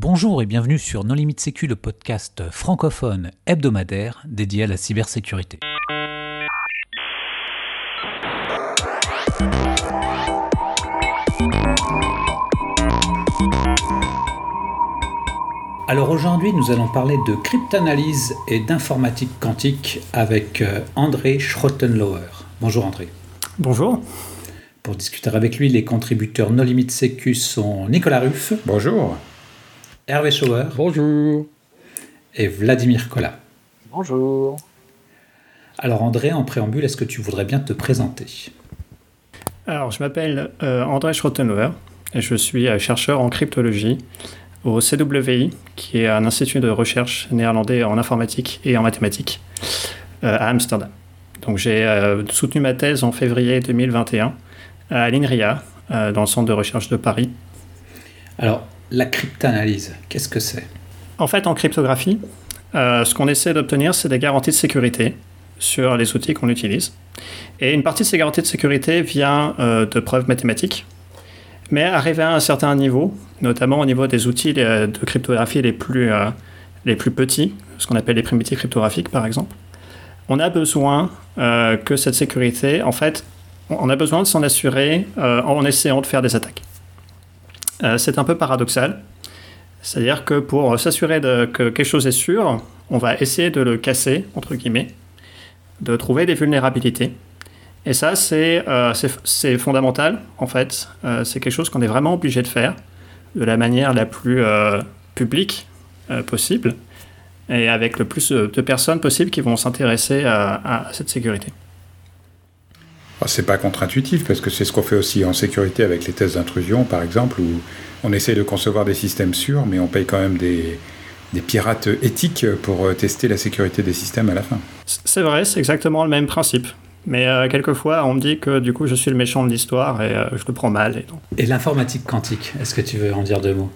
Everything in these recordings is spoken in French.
Bonjour et bienvenue sur Non Limite Sécu, le podcast francophone hebdomadaire dédié à la cybersécurité. Alors aujourd'hui, nous allons parler de cryptanalyse et d'informatique quantique avec euh, André Schrottenlauer. Bonjour André. Bonjour. Pour discuter avec lui, les contributeurs No Limite Sécu sont Nicolas Ruff. Bonjour. Hervé Schauer. Bonjour. Et Vladimir Collat. Bonjour. Alors André, en préambule, est-ce que tu voudrais bien te présenter? Alors, je m'appelle euh, André Schrottenauer et je suis euh, chercheur en cryptologie au CWI, qui est un institut de recherche néerlandais en informatique et en mathématiques euh, à Amsterdam. Donc j'ai soutenu ma thèse en février 2021 à l'INRIA, dans le centre de recherche de Paris. Alors, la cryptanalyse, qu'est-ce que c'est? En fait, en cryptographie, euh, ce qu'on essaie d'obtenir, c'est des garanties de sécurité sur les outils qu'on utilise. Et une partie de ces garanties de sécurité vient euh, de preuves mathématiques. Mais arrivé à un certain niveau, notamment au niveau des outils de cryptographie les plus, euh, les plus petits, ce qu'on appelle les primitives cryptographiques par exemple, on a besoin que cette sécurité, en fait, on a besoin de s'en assurer en essayant de faire des attaques. Euh, c'est un peu paradoxal. C'est-à-dire que pour s'assurer que quelque chose est sûr, on va essayer de le casser, entre guillemets, de trouver des vulnérabilités. Et ça, c'est euh, fondamental, en fait. Euh, c'est quelque chose qu'on est vraiment obligé de faire de la manière la plus publique possible et avec le plus de personnes possible qui vont s'intéresser à cette sécurité. Ah, c'est pas contre-intuitif parce que c'est ce qu'on fait aussi en sécurité avec les tests d'intrusion, par exemple, où on essaie de concevoir des systèmes sûrs, mais on paye quand même des, pirates éthiques pour euh, tester la sécurité des systèmes à la fin. C'est vrai, c'est exactement le même principe. Mais euh, quelquefois, on me dit que du coup, je suis le méchant de l'histoire et euh, je le prends mal. Et, et l'informatique quantique, est-ce que tu veux en dire deux mots?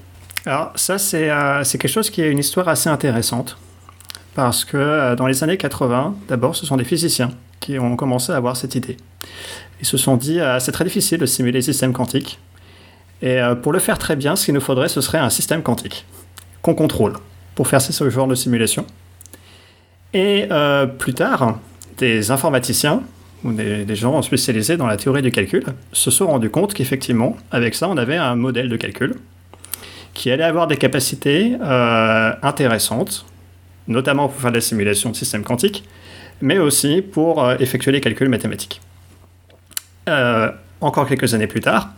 Alors, ça, c'est quelque chose qui est une histoire assez intéressante. Parce que dans les années 80, d'abord, ce sont des physiciens qui ont commencé à avoir cette idée. Ils se sont dit, euh, c'est très difficile de simuler les systèmes quantiques. Et euh, pour le faire très bien, ce qu'il nous faudrait, ce serait un système quantique qu'on contrôle pour faire ce genre de simulation. Et euh, plus tard, des informaticiens ou des, des, gens spécialisés dans la théorie du calcul se sont rendus compte qu'effectivement, avec ça, on avait un modèle de calcul qui allait avoir des capacités intéressantes, notamment pour faire des simulations de systèmes quantiques, mais aussi pour euh, effectuer les calculs mathématiques. Euh, encore quelques années plus tard,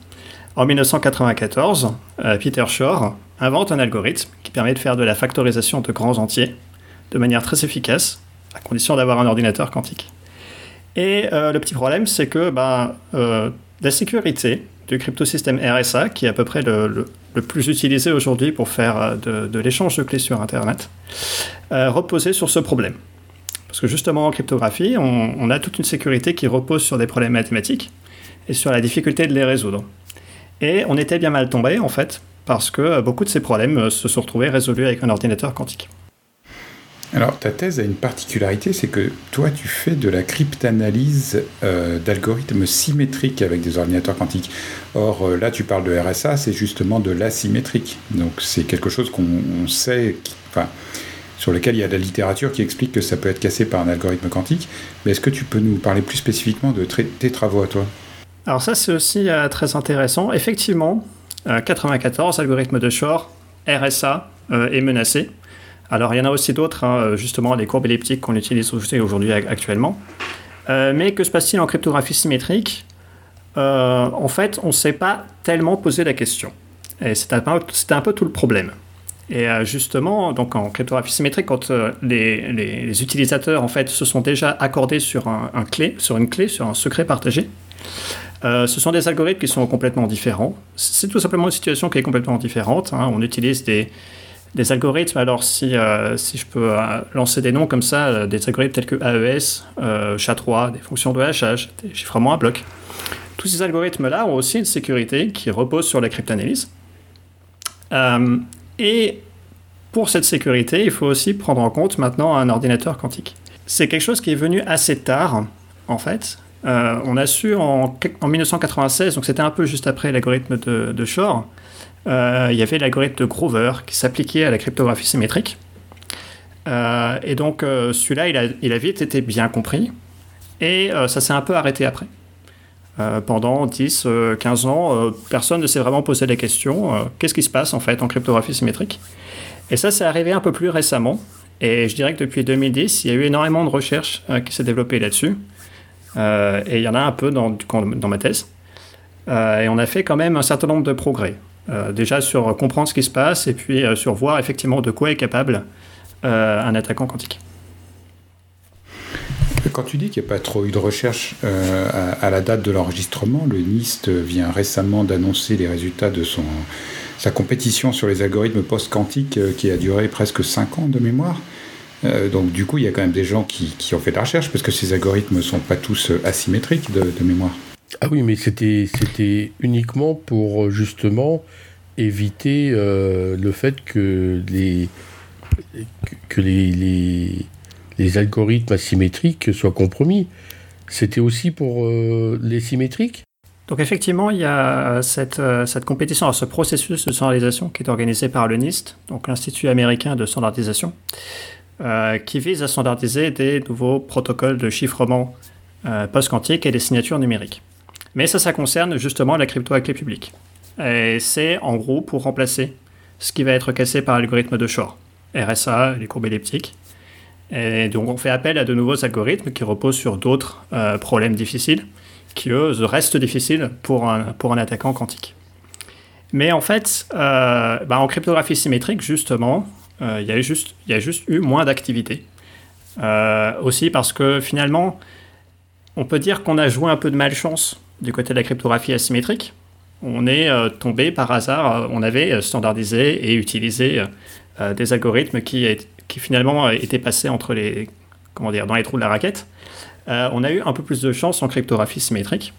en 1994, euh, Peter Shor invente un algorithme qui permet de faire de la factorisation de grands entiers de manière très efficace, à condition d'avoir un ordinateur quantique. Et le petit problème, c'est que ben, la sécurité du cryptosystème RSA, qui est à peu près le, plus utilisé aujourd'hui pour faire de, de l'échange de clés sur Internet, reposait sur ce problème. Parce que justement en cryptographie, on, a toute une sécurité qui repose sur des problèmes mathématiques et sur la difficulté de les résoudre. Et on était bien mal tombé en fait, parce que beaucoup de ces problèmes euh, se sont retrouvés résolus avec un ordinateur quantique. Alors, ta thèse a une particularité, c'est que toi, tu fais de la cryptanalyse euh, d'algorithmes symétriques avec des ordinateurs quantiques. Or, euh, là, tu parles de RSA, c'est justement de l'asymétrique. Donc, c'est quelque chose qu'on sait, enfin, sur lequel il y a de la littérature qui explique que ça peut être cassé par un algorithme quantique. Mais est-ce que tu peux nous parler plus spécifiquement de tes travaux à toi? Alors ça, c'est aussi euh, très intéressant. Effectivement, 94, euh, algorithme de Shor, RSA est menacé. Alors il y en a aussi d'autres, hein, justement les courbes elliptiques qu'on utilise aujourd'hui actuellement. mais que se passe-t-il en cryptographie symétrique? En fait, on ne s'est pas tellement posé la question. Et c'était un peu tout le problème. Et euh, justement, donc en cryptographie symétrique, quand euh, les, utilisateurs en fait se sont déjà accordés sur un, clé, sur une clé, sur un secret partagé, euh, ce sont des algorithmes qui sont complètement différents. C'est tout simplement une situation qui est complètement différente. Hein. On utilise des, des, algorithmes. Alors si, si je peux lancer des noms comme ça, des algorithmes tels que AES, SHA-3, des fonctions de hachage, des chiffrements à bloc. Tous ces algorithmes-là ont aussi une sécurité qui repose sur la cryptanalyse. Et pour cette sécurité, il faut aussi prendre en compte maintenant un ordinateur quantique. C'est quelque chose qui est venu assez tard, en fait. on a su en, 1996, donc c'était un peu juste après l'algorithme de, de Shor, il y avait l'algorithme de Grover qui s'appliquait à la cryptographie symétrique. et donc celui-là, il a, vite été bien compris. Et ça s'est un peu arrêté après. Euh, pendant 10, 15 euh, ans, euh, personne ne s'est vraiment posé la question qu'est-ce qui se passe en fait en cryptographie symétrique? Et ça, c'est arrivé un peu plus récemment. Et je dirais que depuis 2010, il y a eu énormément de recherches qui s'est développées là-dessus. et il y en a un peu dans, dans ma thèse. et on a fait quand même un certain nombre de progrès. Déjà sur comprendre ce qui se passe et puis sur voir effectivement de quoi est capable un attaquant quantique. Quand tu dis qu'il n'y a pas trop eu de recherche euh, à, la date de l'enregistrement, le NIST vient récemment d'annoncer les résultats de son, sa compétition sur les algorithmes post-quantiques euh, qui a duré presque 5 ans de mémoire. Euh, donc du coup, il y a quand même des gens qui, qui, ont fait de la recherche parce que ces algorithmes ne sont pas tous asymétriques de, mémoire. Ah oui, mais c'était uniquement pour justement éviter le fait que les, algorithmes asymétriques soient compromis. C'était aussi pour euh, les symétriques donc effectivement, il y a cette, euh, compétition, ce processus de standardisation qui est organisé par le NIST, donc l'Institut américain de standardisation, euh, qui vise à standardiser des nouveaux protocoles de chiffrement post-quantique et des signatures numériques. Mais ça, ça concerne justement la crypto à clé publique. Et c'est en gros pour remplacer ce qui va être cassé par l'algorithme de Shor, RSA, les courbes elliptiques, et donc on fait appel à de nouveaux algorithmes qui reposent sur d'autres euh, problèmes difficiles, qui eux restent difficiles pour un, pour un attaquant quantique. Mais en fait, euh, bah, en cryptographie symétrique, justement, euh, il y, a juste, y a juste eu moins d'activité. aussi parce que finalement, on peut dire qu'on a joué un peu de malchance du côté de la cryptographie asymétrique. On est tombé par hasard, on avait standardisé et utilisé des algorithmes qui, qui finalement était passé entre les, comment dire, dans les trous de la raquette, euh, on a eu un peu plus de chance en cryptographie symétrique.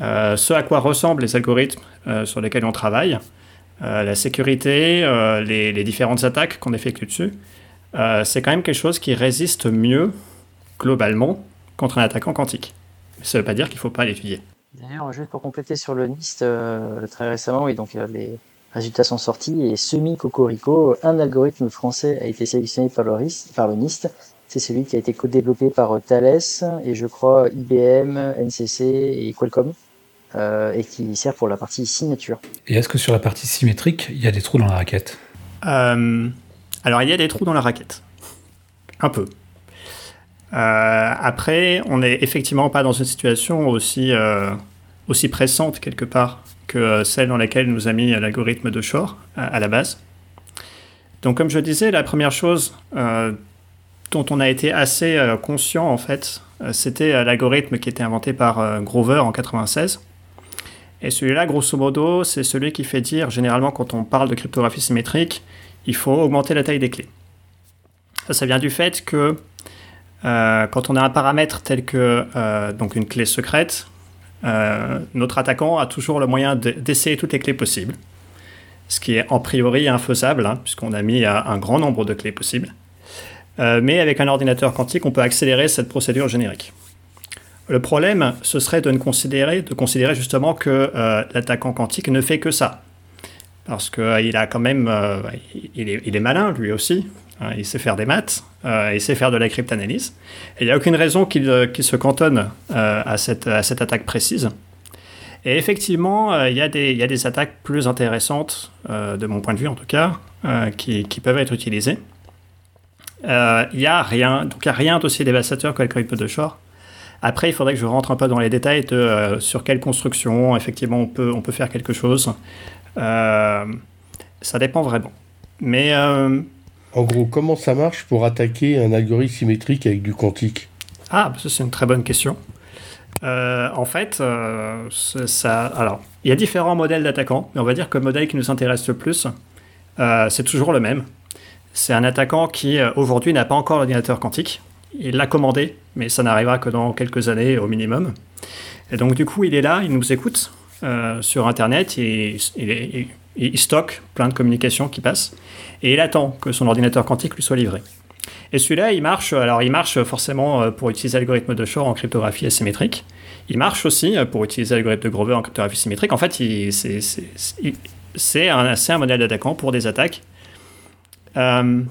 Euh, ce à quoi ressemblent les algorithmes euh, sur lesquels on travaille, la sécurité, les, les, différentes attaques qu'on effectue dessus, c'est quand même quelque chose qui résiste mieux globalement contre un attaquant quantique. Ça ne veut pas dire qu'il ne faut pas l'étudier. D'ailleurs, juste pour compléter sur le NIST, très récemment, oui, donc les, Résultats sont sortis et semi-cocorico, un algorithme français a été sélectionné par le, par le NIST. C'est celui qui a été co-développé par Thales et je crois IBM, NCC et Qualcomm. Euh, et qui sert pour la partie signature. Et est-ce que sur la partie symétrique, il y a des trous dans la raquette? Euh, Alors il y a des trous dans la raquette. Un peu. Euh, après, on n'est effectivement pas dans une situation aussi, aussi pressante quelque part que euh, celle dans laquelle nous a mis l'algorithme de Shor à, la base. Donc comme je disais, la première chose euh, dont on a été assez euh, conscient en fait, c'était l'algorithme qui était inventé par Grover en 96. Et celui-là, grosso modo, c'est celui qui fait dire généralement quand on parle de cryptographie symétrique, il faut augmenter la taille des clés. Ça vient du fait que quand on a un paramètre tel que donc une clé secrète, euh, notre attaquant a toujours le moyen d'essayer toutes les clés possibles, ce qui est en priori infaisable, hein, puisqu'on a mis un grand nombre de clés possibles. Euh, mais avec un ordinateur quantique, on peut accélérer cette procédure générique. Le problème, ce serait de, considérer, justement que euh, l'attaquant quantique ne fait que ça. Parce qu'il a quand même, il est, malin lui aussi, il sait faire des maths, euh, il sait faire de la cryptanalyse. Et il n'y a aucune raison qu'il euh, se cantonne euh, à, cette, attaque précise. Et effectivement, il y, a des attaques plus intéressantes, de mon point de vue en tout cas, qui, peuvent être utilisées. Il n'y a rien, a rien d'aussi dévastateur que le de Shore. Après, il faudrait que je rentre un peu dans les détails de sur quelle construction, effectivement, on peut, on peut faire quelque chose. ça dépend vraiment. Mais en gros, comment ça marche pour attaquer un algorithme symétrique avec du quantique Ah, ça c'est une très bonne question. Euh, en fait, euh, ça, alors, il y a différents modèles d'attaquants, mais on va dire que le modèle qui nous intéresse le plus, euh, c'est toujours le même. C'est un attaquant qui, aujourd'hui, n'a pas encore l'ordinateur quantique. Il l'a commandé, mais ça n'arrivera que dans quelques années au minimum. Et donc, du coup, il est là, il nous écoute sur Internet, et, il, il stocke plein de communications qui passent et il attend que son ordinateur quantique lui soit livré. Et celui-là, il marche, alors il marche forcément pour utiliser l'algorithme de Shor en cryptographie asymétrique. Il marche aussi pour utiliser l'algorithme de Grover en cryptographie symétrique. En fait, c'est un, un, modèle d'attaquant pour des attaques. Euh,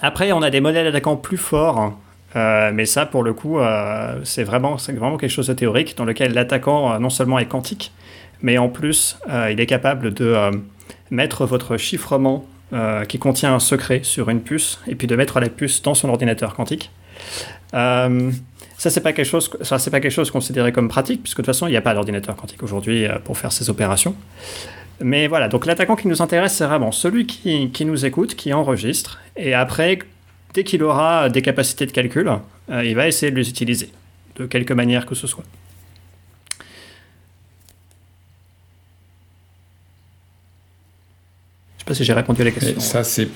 après, on a des modèles d'attaquants plus forts. Euh, mais ça, pour le coup, euh, c'est vraiment, vraiment quelque chose de théorique dans lequel l'attaquant non seulement est quantique, mais en plus, il est capable de mettre votre chiffrement qui contient un secret sur une puce et puis de mettre la puce dans son ordinateur quantique. Ça, c'est pas quelque chose, ça, c'est pas quelque chose considéré comme pratique, puisque de toute façon, il n'y a pas d'ordinateur quantique aujourd'hui euh, pour faire ces opérations. Mais voilà, donc l'attaquant qui nous intéresse, c'est vraiment celui qui, qui, nous écoute, qui enregistre, et après, dès qu'il aura des capacités de calcul, euh, il va essayer de les utiliser, de quelque manière que ce soit. Sais pas si j'ai répondu à la question. ça, c'est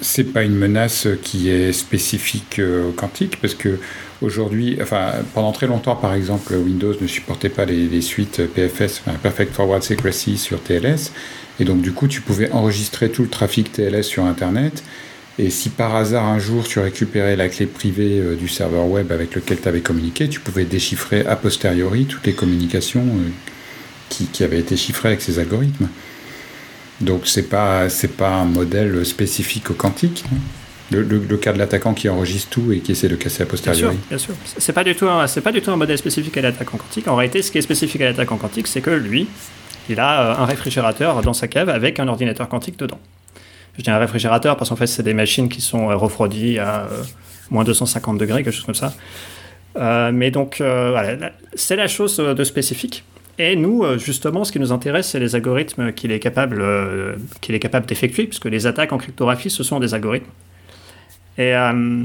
c'est pas une menace qui est spécifique euh, au quantique parce que aujourd'hui, enfin pendant très longtemps par exemple, Windows ne supportait pas les, suites PFS, Perfect Forward Secrecy sur TLS, et donc du coup tu pouvais enregistrer tout le trafic TLS sur Internet. Et si par hasard un jour tu récupérais la clé privée euh, du serveur web avec lequel tu avais communiqué, tu pouvais déchiffrer a posteriori toutes les communications euh, qui, qui avaient été chiffrées avec ces algorithmes. Donc c'est pas c'est pas un modèle spécifique au quantique. Le, le, cas de l'attaquant qui enregistre tout et qui essaie de casser a posteriori. Bien sûr, bien sûr. C'est pas du tout c'est pas du tout un modèle spécifique à l'attaquant quantique. En réalité, ce qui est spécifique à l'attaquant quantique, c'est que lui, il a euh, un réfrigérateur dans sa cave avec un ordinateur quantique dedans. Je dis un réfrigérateur parce qu'en fait, c'est des machines qui sont euh, refroidies à euh, moins 250 degrés, quelque chose comme ça. mais donc, voilà, c'est la chose de spécifique. Et nous, euh, justement, ce qui nous intéresse, c'est les algorithmes qu'il est capable, euh, qu'il est capable d'effectuer, puisque les attaques en cryptographie, ce sont des algorithmes. Et, euh,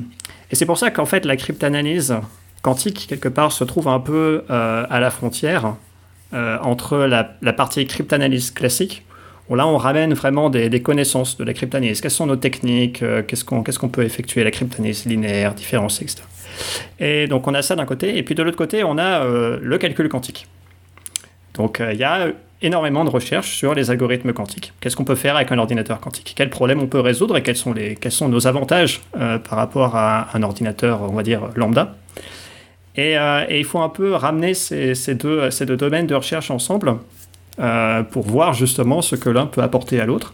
et c'est pour ça qu'en fait, la cryptanalyse quantique, quelque part, se trouve un peu à la frontière entre la, partie cryptanalyse classique, où là, on ramène vraiment des, connaissances de la cryptanalyse. Quelles sont nos techniques qu'est-ce qu'on peut effectuer La cryptanalyse linéaire, différenciée, etc. Et donc, on a ça d'un côté. Et puis, de l'autre côté, on a le calcul quantique. Donc euh, il y a énormément de recherches sur les algorithmes quantiques. Qu'est-ce qu'on peut faire avec un ordinateur quantique? Quels problèmes on peut résoudre et quels sont, nos avantages euh, par rapport à un ordinateur, on va dire, lambda? Euh, et, il faut un peu ramener ces, deux, domaines de recherche ensemble pour voir justement ce que l'un peut apporter à l'autre.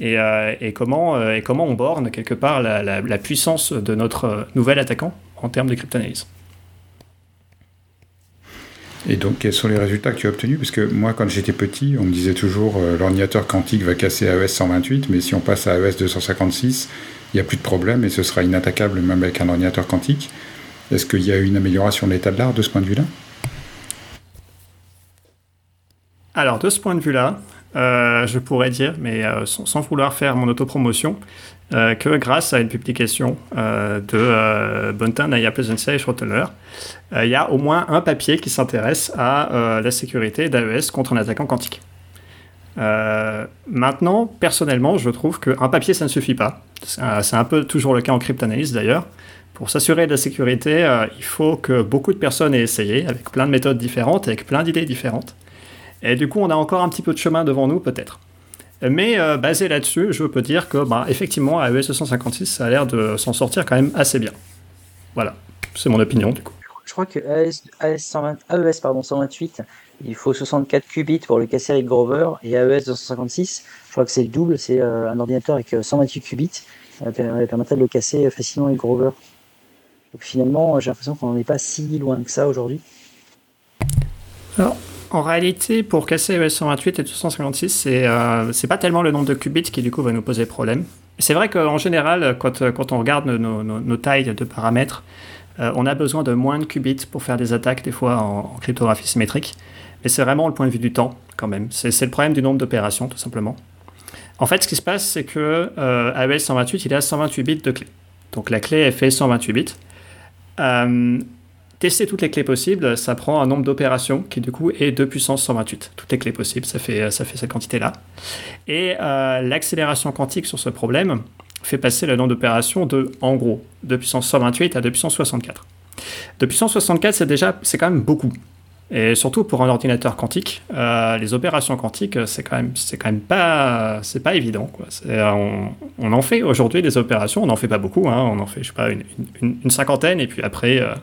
Et, comment, et comment on borne quelque part la, la puissance de notre nouvel attaquant en termes de cryptanalyse. Et donc, quels sont les résultats que tu as obtenus? Parce que moi, quand j'étais petit, on me disait toujours euh, l'ordinateur quantique va casser AES 128, mais si on passe à AES 256, il n'y a plus de problème et ce sera inattaquable même avec un ordinateur quantique. Est-ce qu'il y a une amélioration de l'état de l'art de ce point de vue-là? Alors, de ce point de vue-là, euh, je pourrais dire, mais euh, sans, vouloir faire mon autopromotion, euh, que grâce à une publication euh, de euh, Bontin, Naya Pleasantse Schroeteler, il y a au moins un papier qui s'intéresse à la sécurité d'AES contre un attaquant quantique. maintenant, personnellement, je trouve qu'un papier, ça ne suffit pas. C'est un, peu toujours le cas en cryptanalyse d'ailleurs. Pour s'assurer de la sécurité, il faut que beaucoup de personnes aient essayé, avec plein de méthodes différentes, avec plein d'idées différentes. Et du coup, on a encore un petit peu de chemin devant nous, peut-être. Mais euh, basé là-dessus, je peux dire que, bah, effectivement, AES 256, ça a l'air de s'en sortir quand même assez bien. Voilà, c'est mon opinion du coup. Je crois que AES, AES, pardon, 128, il faut 64 qubits pour le casser avec Grover, et AES 256, je crois que c'est le double, c'est euh, un ordinateur avec 128 euh, qubits, ça permettrait de le casser facilement avec Grover. Donc finalement, j'ai l'impression qu'on n'est pas si loin que ça aujourd'hui. Alors, en réalité, pour casser ES 128 et 256, c'est euh, pas tellement le nombre de qubits qui du coup va nous poser problème. C'est vrai qu'en général, quand, quand, on regarde nos, tailles de paramètres, euh, on a besoin de moins de qubits pour faire des attaques, des fois en, cryptographie symétrique. Mais c'est vraiment le point de vue du temps, quand même. C'est le problème du nombre d'opérations, tout simplement. En fait, ce qui se passe, c'est que euh, AES 128, il a 128 bits de clé. Donc la clé, elle fait 128 bits. Euh, tester toutes les clés possibles, ça prend un nombre d'opérations qui du coup est 2 puissance 128. Toutes les clés possibles, ça fait, ça cette quantité-là. Et euh, l'accélération quantique sur ce problème fait passer le nombre d'opérations de, en gros, 2 puissance 128 à 2 puissance 64. 2 puissance 64, c'est déjà, c'est quand même beaucoup. Et surtout pour un ordinateur quantique, euh, les opérations quantiques, c'est quand même, c'est quand même pas, c'est pas évident. Quoi. On, on, en fait aujourd'hui des opérations, on n'en fait pas beaucoup, hein. on en fait, je sais pas, une, cinquantaine, et puis après, euh,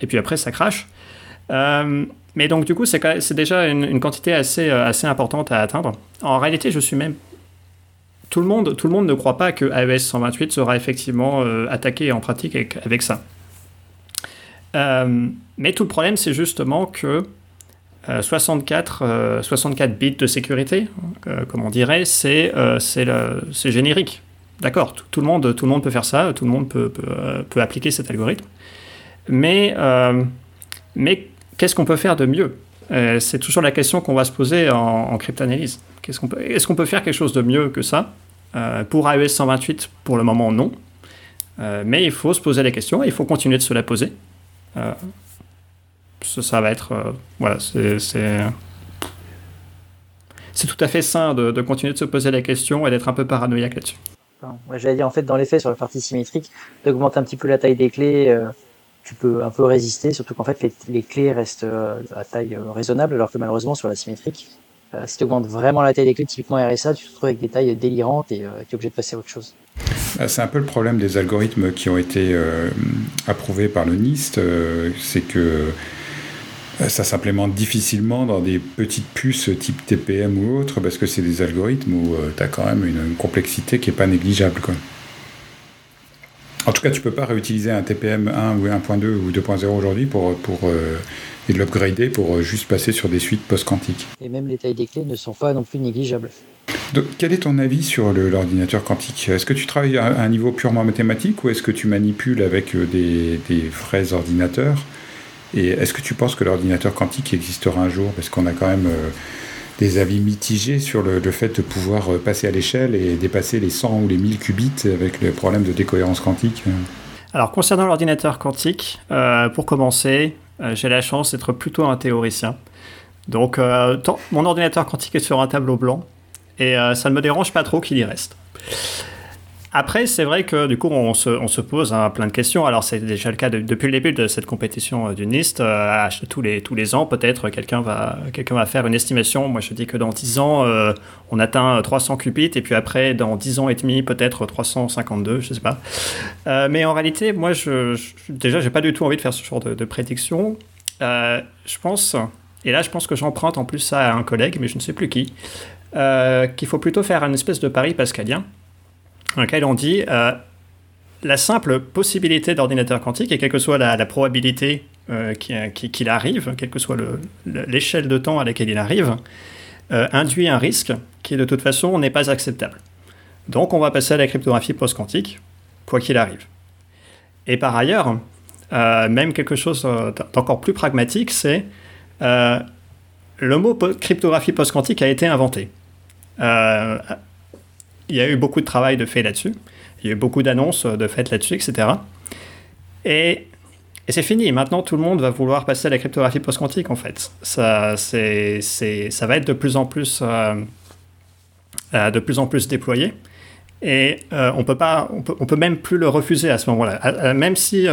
et puis après ça crache. Euh, mais donc du coup, c'est, c'est déjà une, une, quantité assez, assez importante à atteindre. En réalité, je suis même tout le monde, ne croit pas que AES 128 sera effectivement attaqué en pratique avec, ça. Euh, mais tout le problème, c'est justement que 64, 64 euh, bits de sécurité, euh, comme on dirait, c'est générique. D'accord, tout, le monde, peut faire ça, tout le monde peut, appliquer cet algorithme. Mais qu'est-ce qu'on peut faire de mieux? C'est toujours la question qu'on va se poser en, en cryptanalyse. Est-ce qu'on peut, faire quelque chose de mieux que ça? Pour AES 128, pour le moment, non. mais il faut se poser la question et il faut continuer de se la poser. Euh, ça, va être. Euh, voilà, c'est. Tout à fait sain de, continuer de se poser la question et d'être un peu paranoïaque là-dessus. J'allais dire, en fait, dans les faits, sur la partie symétrique, d'augmenter un petit peu la taille des clés, euh, tu peux un peu résister, surtout qu'en fait, les, clés restent à taille raisonnable, alors que malheureusement, sur la symétrique, si tu augmentes vraiment la taille des clés, typiquement RSA, tu te retrouves avec des tailles délirantes et tu es obligé de passer à autre chose. C'est un peu le problème des algorithmes qui ont été euh, approuvés par le NIST, euh, c'est que euh, ça s'implémente difficilement dans des petites puces type TPM ou autre, parce que c'est des algorithmes où tu as quand même une, complexité qui n'est pas négligeable. Quoi. En tout cas, tu peux pas réutiliser un TPM 1 ou 1.2 ou 2.0 aujourd'hui pour, pour et de l'upgrader pour juste passer sur des suites post-quantiques. Et même les tailles des clés ne sont pas non plus négligeables. Quel est ton avis sur l'ordinateur quantique? Est-ce que tu travailles à un niveau purement mathématique ou est-ce que tu manipules avec euh, des, vrais ordinateurs? Et est-ce que tu penses que l'ordinateur quantique existera un jour? Parce qu'on a quand même euh, des avis mitigés sur le, fait de pouvoir euh, passer à l'échelle et dépasser les 100 ou les 1000 qubits avec le problème de décohérence quantique. Alors concernant l'ordinateur quantique, pour commencer, j'ai la chance d'être plutôt un théoricien. Donc mon ordinateur quantique est sur un tableau blanc et euh, ça ne me dérange pas trop qu'il y reste. Après, c'est vrai que du coup, on se, on se pose hein, plein de questions. Alors, c'est déjà le cas depuis le début de cette compétition euh, du NIST. Euh, tous, les, tous les ans, peut-être, quelqu'un va, quelqu'un va faire une estimation. Moi, je dis que dans 10 ans, on atteint 300 qubits, et puis après, dans 10 ans et demi, peut-être 352, je ne sais pas. mais en réalité, moi, je, je déjà, j'ai pas du tout envie de faire ce genre de, de prédiction. je pense, et là, je pense que j'emprunte en plus ça à un collègue, mais je ne sais plus qui. Euh, qu'il faut plutôt faire un espèce de pari pascalien, dans lequel on dit euh, la simple possibilité d'ordinateur quantique, et quelle que soit la, probabilité euh, qu'il arrive, quelle que soit l'échelle de temps à laquelle il arrive, induit un risque qui de toute façon n'est pas acceptable. Donc on va passer à la cryptographie post-quantique, quoi qu'il arrive. Et par ailleurs, même quelque chose d'encore plus pragmatique, c'est le mot cryptographie post-quantique a été inventé. Euh, il y a eu beaucoup de travail de fait là-dessus. Il y a eu beaucoup d'annonces de fait là-dessus, etc. Et, c'est fini. Maintenant, tout le monde va vouloir passer à la cryptographie post-quantique, en fait. Ça, va être de plus en plus, euh, euh, de plus, en plus déployé. Et on peut pas, on peut, même plus le refuser à ce moment-là. Même si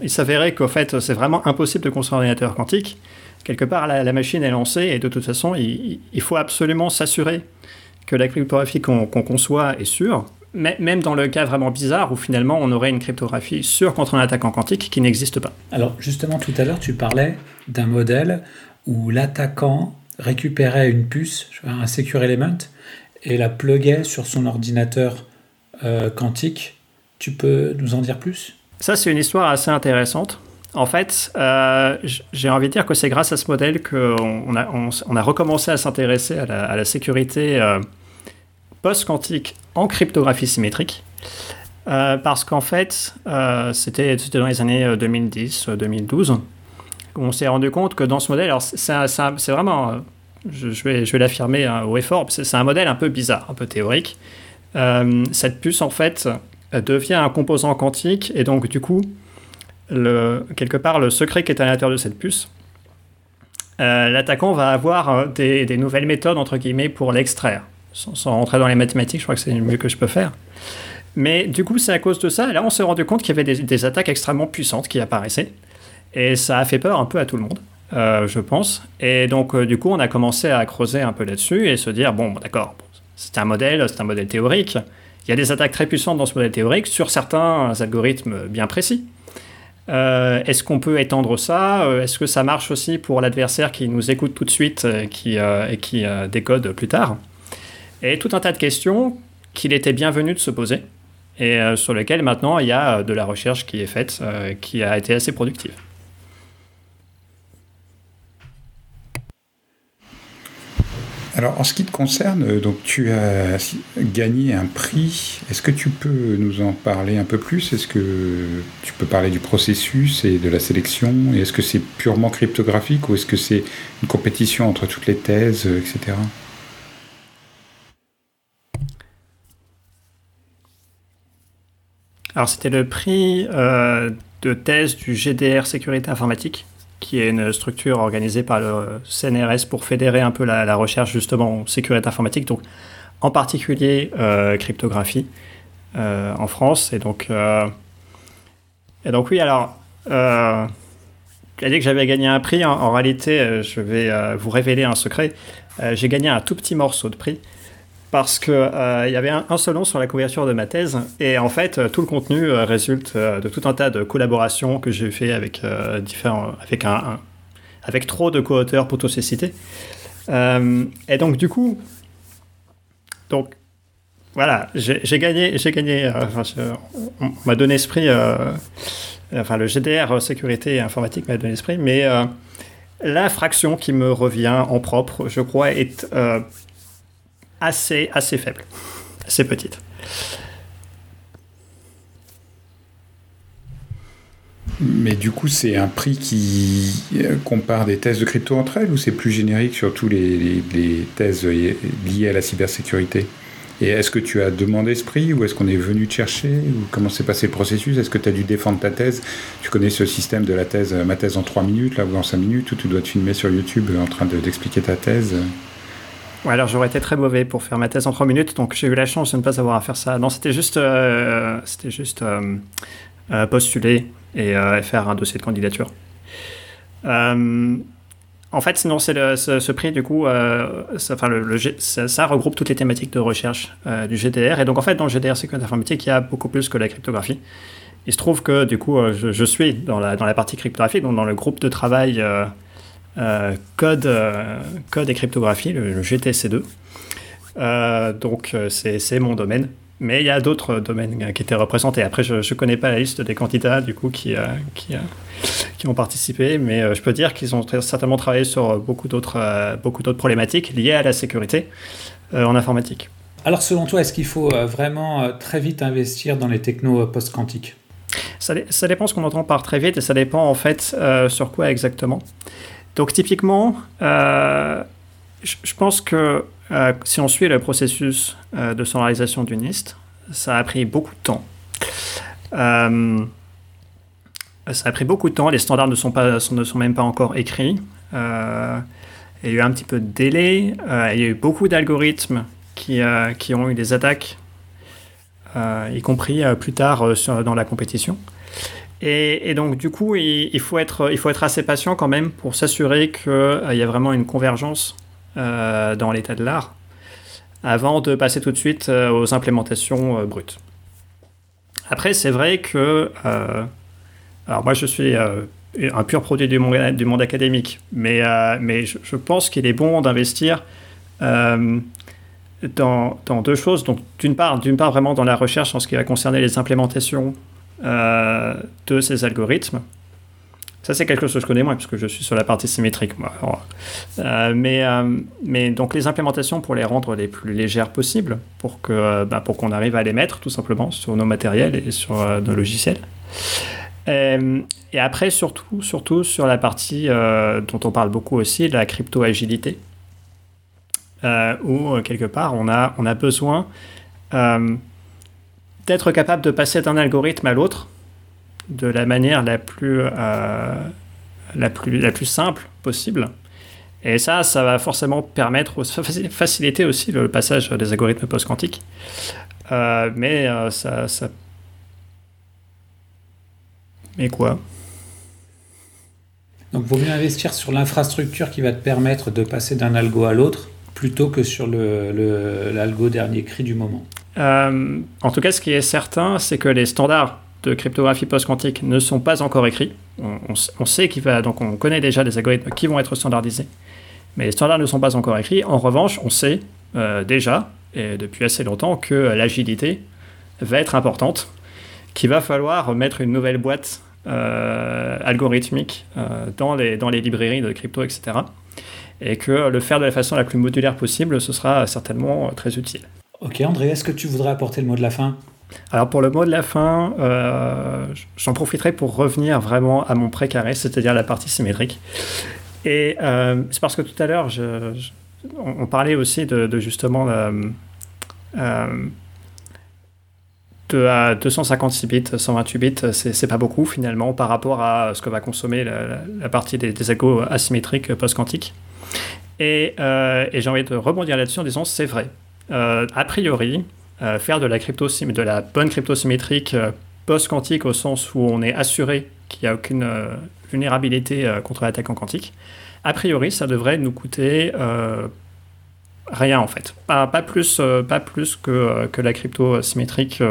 il s'avérait qu'en fait c'est vraiment impossible de construire un ordinateur quantique, quelque part la, machine est lancée et de toute façon il faut absolument s'assurer que la cryptographie qu'on conçoit est sûre, mais même dans le cas vraiment bizarre où finalement on aurait une cryptographie sûre contre un attaquant quantique qui n'existe pas. Alors justement tout à l'heure tu parlais d'un modèle où l'attaquant récupérait une puce, un secure element, et la pluguait sur son ordinateur euh, quantique. Tu peux nous en dire plus? Ça c'est une histoire assez intéressante. En fait, euh, j'ai envie de dire que c'est grâce à ce modèle qu'on a, recommencé à s'intéresser à, la sécurité euh, post-quantique en cryptographie symétrique. Euh, parce qu'en fait, c'était dans les années 2010-2012 où on s'est rendu compte que dans ce modèle, alors c'est vraiment, je, vais, je vais l'affirmer hein, au effort, c'est un modèle un peu bizarre, un peu théorique. cette puce, en fait, devient un composant quantique et donc du coup, quelque part le secret qui est à l'intérieur de cette puce. Euh, l'attaquant va avoir euh, des, nouvelles méthodes, entre guillemets, pour l'extraire. Sans, rentrer dans les mathématiques, je crois que c'est le mieux que je peux faire. Mais du coup, c'est à cause de ça. là, on s'est rendu compte qu'il y avait des, attaques extrêmement puissantes qui apparaissaient. Et ça a fait peur un peu à tout le monde. je pense. Et donc, du coup, on a commencé à creuser un peu là-dessus et se dire, bon, d'accord, c'est un modèle, c'est un modèle théorique. Il y a des attaques très puissantes dans ce modèle théorique sur certains algorithmes bien précis. Euh, est-ce qu'on peut étendre ça? Euh, Est-ce que ça marche aussi pour l'adversaire qui nous écoute tout de suite euh, et qui décode plus tard? Et tout un tas de questions qu'il était bienvenu de se poser et sur lesquelles maintenant il y a de la recherche qui est faite, qui a été assez productive. Alors, en ce qui te concerne, euh, donc tu as gagné un prix. Est-ce que tu peux nous en parler un peu plus? Est-ce que tu peux parler du processus et de la sélection? Et est-ce que c'est purement cryptographique ou est-ce que c'est une compétition entre toutes les thèses, euh, etc. Alors, c'était le prix euh, de thèse du GDR Sécurité Informatique qui est une structure organisée par le CNRS pour fédérer un peu la, recherche justement en sécurité informatique, donc en particulier euh, cryptographie euh, en France. Et donc, euh, et donc oui, alors, j'ai dit que j'avais gagné un prix. En, réalité, je vais vous révéler un secret. j'ai gagné un tout petit morceau de prix parce qu'il euh, y avait un, seul nom sur la couverture de ma thèse, et en fait, euh, tout le contenu euh, résulte de tout un tas de collaborations que j'ai fait avec différents, avec un, avec trop de co-auteurs pour tous les citer. et donc, du coup, donc, voilà, j'ai gagné, j'ai gagné, on m'a donné esprit, enfin, le GDR sécurité informatique m'a donné esprit, mais la fraction qui me revient en propre, je crois, est assez, assez faible, assez petite. Mais du coup, c'est un prix qui euh, compare des thèses de crypto entre elles ou c'est plus générique sur tous les, thèses liées à la cybersécurité? Et est-ce que tu as demandé ce prix ou est-ce qu'on est venu te chercher ou Comment s'est passé le processus? Est-ce que tu as dû défendre ta thèse? Tu connais ce système de la thèse, ma thèse en 3 minutes là, ou en 5 minutes où tu dois te filmer sur YouTube en train d'expliquer ta thèse? Alors j'aurais été très mauvais pour faire ma thèse en 3 minutes, donc j'ai eu la chance de ne pas avoir à faire ça. Non, c'était juste, euh, c'était juste euh, euh, postuler et faire un dossier de candidature. en fait, sinon, c'est ce, prix, du coup, ça, le, ça, regroupe toutes les thématiques de recherche du GDR. Et donc, en fait, dans le GDR Sécurité Informatique, il y a beaucoup plus que la cryptographie. Il se trouve que, du coup, je, suis dans la, dans la partie cryptographie, donc dans le groupe de travail code, euh, code et cryptographie, le, GTC2. Euh, donc c'est mon domaine. Mais il y a d'autres domaines qui étaient représentés. Après, je ne connais pas la liste des candidats du coup qui, qui, qui ont participé, mais je peux dire qu'ils ont certainement travaillé sur beaucoup d'autres beaucoup d'autres problématiques liées à la sécurité en informatique. Alors selon toi, est-ce qu'il faut vraiment très vite investir dans les technos post-quantiques? Ça, ça, dépend ce qu'on entend par très vite et ça dépend en fait sur quoi exactement. Donc typiquement, euh, je, pense que euh, si on suit le processus euh, de standardisation du NIST, ça a pris beaucoup de temps. ça a pris beaucoup de temps, les standards ne sont, pas, ne sont même pas encore écrits. il y a eu un petit peu de délai, il y a eu beaucoup d'algorithmes qui, qui, ont eu des attaques, y compris plus tard dans la compétition. Et, donc, du coup, il, faut être, assez patient quand même pour s'assurer qu'il euh, y a vraiment une convergence euh, dans l'état de l'art avant de passer tout de suite euh, aux implémentations brutes. Après, c'est vrai que. alors, moi, je suis un pur produit du monde, académique, mais, je, pense qu'il est bon d'investir. Dans, deux choses. D'une part, vraiment dans la recherche en ce qui va concerner les implémentations de ces algorithmes. Ça, c'est quelque chose que je connais moins, puisque je suis sur la partie symétrique. Moi. Euh, mais, euh, mais donc, les implémentations pour les rendre les plus légères possibles, pour bah, qu'on arrive à les mettre tout simplement sur nos matériels et sur nos logiciels. Et, après, surtout, surtout sur la partie dont on parle beaucoup aussi, la crypto-agilité, où quelque part, on a, on a besoin d'être capable de passer d'un algorithme à l'autre de la manière la plus, euh, la plus, la plus simple possible. Et ça, ça va forcément permettre, faciliter aussi le passage des algorithmes post-quantiques. Euh, mais euh, ça. Mais quoi? Donc, vaut mieux investir sur l'infrastructure qui va te permettre de passer d'un algo à l'autre plutôt que sur l'algo le, dernier cri du moment. Euh, en tout cas, ce qui est certain, c'est que les standards de cryptographie post-quantique ne sont pas encore écrits. On, sait qu'il va, donc on connaît déjà des algorithmes qui vont être standardisés, mais les standards ne sont pas encore écrits. En revanche, on sait euh, déjà, et depuis assez longtemps, que l'agilité va être importante, qu'il va falloir mettre une nouvelle boîte euh, algorithmique dans, les, dans les librairies de crypto, etc et que le faire de la façon la plus modulaire possible, ce sera certainement très utile. Ok André, est-ce que tu voudrais apporter le mot de la fin? Alors pour le mot de la fin, euh, j'en profiterai pour revenir vraiment à mon précaré, c'est-à-dire la partie symétrique. Et euh, c'est parce que tout à l'heure, on, parlait aussi de, justement euh, de à 256 bits, 128 bits, c'est pas beaucoup finalement par rapport à ce que va consommer la, partie des, des algos asymétriques post-quantiques. Euh, et, j'ai envie de rebondir là-dessus en disant c'est vrai. Euh, a priori, euh, faire de la, bonne crypto symétrique post-quantique au sens où on est assuré qu'il n'y a aucune vulnérabilité contre l'attaque en quantique, a priori, ça devrait nous coûter rien en fait. Pas, plus, pas plus que, la crypto symétrique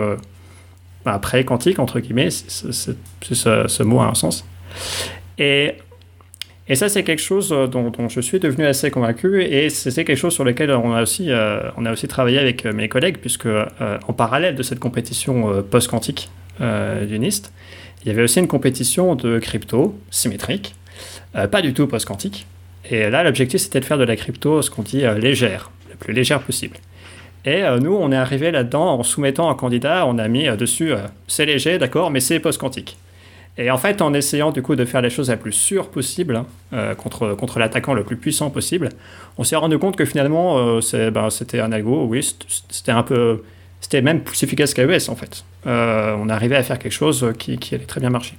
bah, pré-quantique, entre guillemets, ce, ce, mot a un sens. Et et ça, c'est quelque chose euh, dont, je suis devenu assez convaincu et c'est quelque chose sur lequel on a aussi, euh, on a aussi travaillé avec euh, mes collègues, puisque en parallèle de cette compétition post-quantique du NIST, il y avait aussi une compétition de crypto symétrique, pas du tout post-quantique. Et là, l'objectif, c'était de faire de la crypto, ce qu'on dit, légère, la plus légère possible. Et nous, on est arrivé là-dedans en soumettant un candidat, on a mis dessus, c'est léger, d'accord, mais c'est post-quantique. Et en fait, en essayant du coup de faire les choses la plus sûre possible hein, euh, contre, contre l'attaquant le plus puissant possible, on s'est rendu compte que finalement, euh, ben, c'était un algo, oui, c'était un peu. C'était même plus efficace qu'AES en fait. Euh, on arrivait à faire quelque chose qui, qui, allait très bien marcher.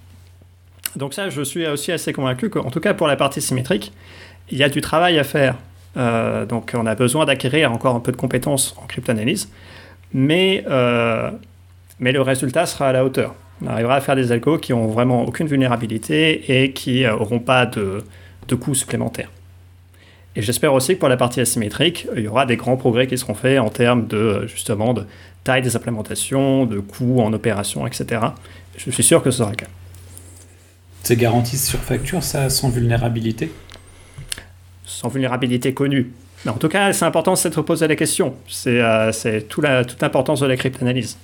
Donc, ça, je suis aussi assez convaincu qu'en tout cas pour la partie symétrique, il y a du travail à faire. donc, on a besoin d'acquérir encore un peu de compétences en cryptanalyse, mais, mais le résultat sera à la hauteur on arrivera à faire des algos qui ont vraiment aucune vulnérabilité et qui n'auront euh, pas de, de coûts supplémentaires. Et j'espère aussi que pour la partie asymétrique, il y aura des grands progrès qui seront faits en termes de euh, justement de taille des implémentations, de coûts en opération, etc. Je suis sûr que ce sera le cas. C'est garanti sur facture, ça, sans vulnérabilité? Sans vulnérabilité connue. Mais en tout cas, c'est important de s'être posé la question. C'est euh, toute l'importance de la cryptanalyse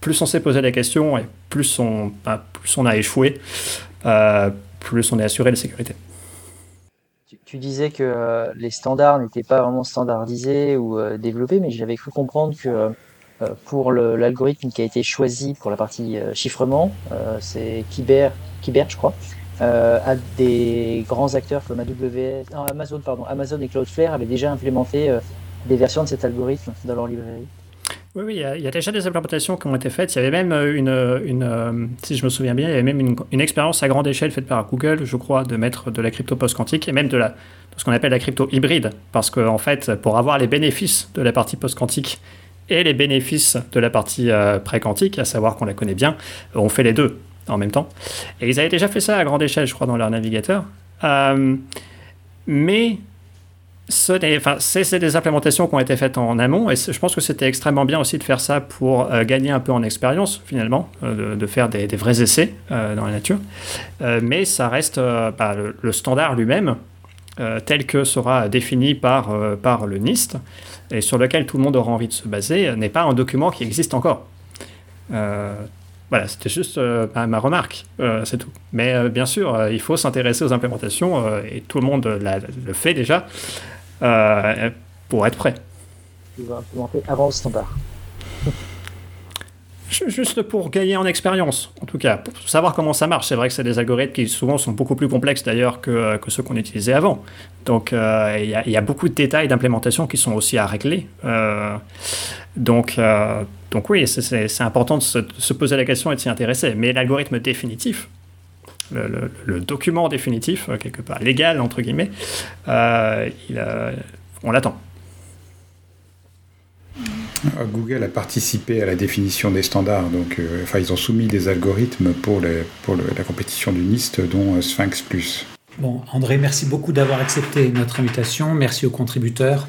plus on s'est posé la question et plus on, on a échoué, euh, plus on est assuré de sécurité. Tu, disais que euh, les standards n'étaient pas vraiment standardisés ou euh, développés, mais j'avais cru comprendre que pour l'algorithme qui a été choisi pour la partie chiffrement, c'est Kyber, Kyber, je crois, à des grands acteurs comme AWS, Amazon, pardon, Amazon et Cloudflare avaient déjà implémenté des versions de cet algorithme dans leur librairie. Oui, oui, il y, a, déjà des implémentations qui ont été faites. Il y avait même euh, une, une euh, si je me souviens bien, il y avait même une, expérience à grande échelle faite par Google, je crois, de mettre de la crypto post-quantique et même de, la, ce qu'on appelle la crypto hybride. Parce qu'en en fait, pour avoir les bénéfices de la partie post-quantique et les bénéfices de la partie euh, pré-quantique, à savoir qu'on la connaît bien, on fait les deux en même temps. Et ils avaient déjà fait ça à grande échelle, je crois, dans leur navigateur. mais c'est des implémentations qui ont été faites en amont et je pense que c'était extrêmement bien aussi de faire ça pour euh, gagner un peu en expérience finalement, euh, de, faire des, vrais essais euh, dans la nature. mais ça reste bah, le, standard lui-même tel que sera défini par, par le NIST et sur lequel tout le monde aura envie de se baser n'est pas un document qui existe encore. Voilà, c'était juste ma remarque, c'est tout. Mais bien sûr, il faut s'intéresser aux implémentations et tout le monde le fait déjà. Euh, pour être prêt. Tu vas implémenter avant le standard. Juste pour gagner en expérience, en tout cas, pour savoir comment ça marche. C'est vrai que c'est des algorithmes qui souvent sont beaucoup plus complexes d'ailleurs que, que, ceux qu'on utilisait avant. Donc euh, il y, a beaucoup de détails d'implémentation qui sont aussi à régler. Euh, donc, donc oui, c'est important de se, de se, poser la question et de s'y intéresser. Mais l'algorithme définitif, le, document définitif, euh, quelque part légal, entre guillemets, euh, on l'attend. Google a participé à la définition des standards, donc euh, enfin, ils ont soumis des algorithmes pour, les, pour la compétition du NIST, dont Sphinx Plus. Bon, André, merci beaucoup d'avoir accepté notre invitation. Merci aux contributeurs.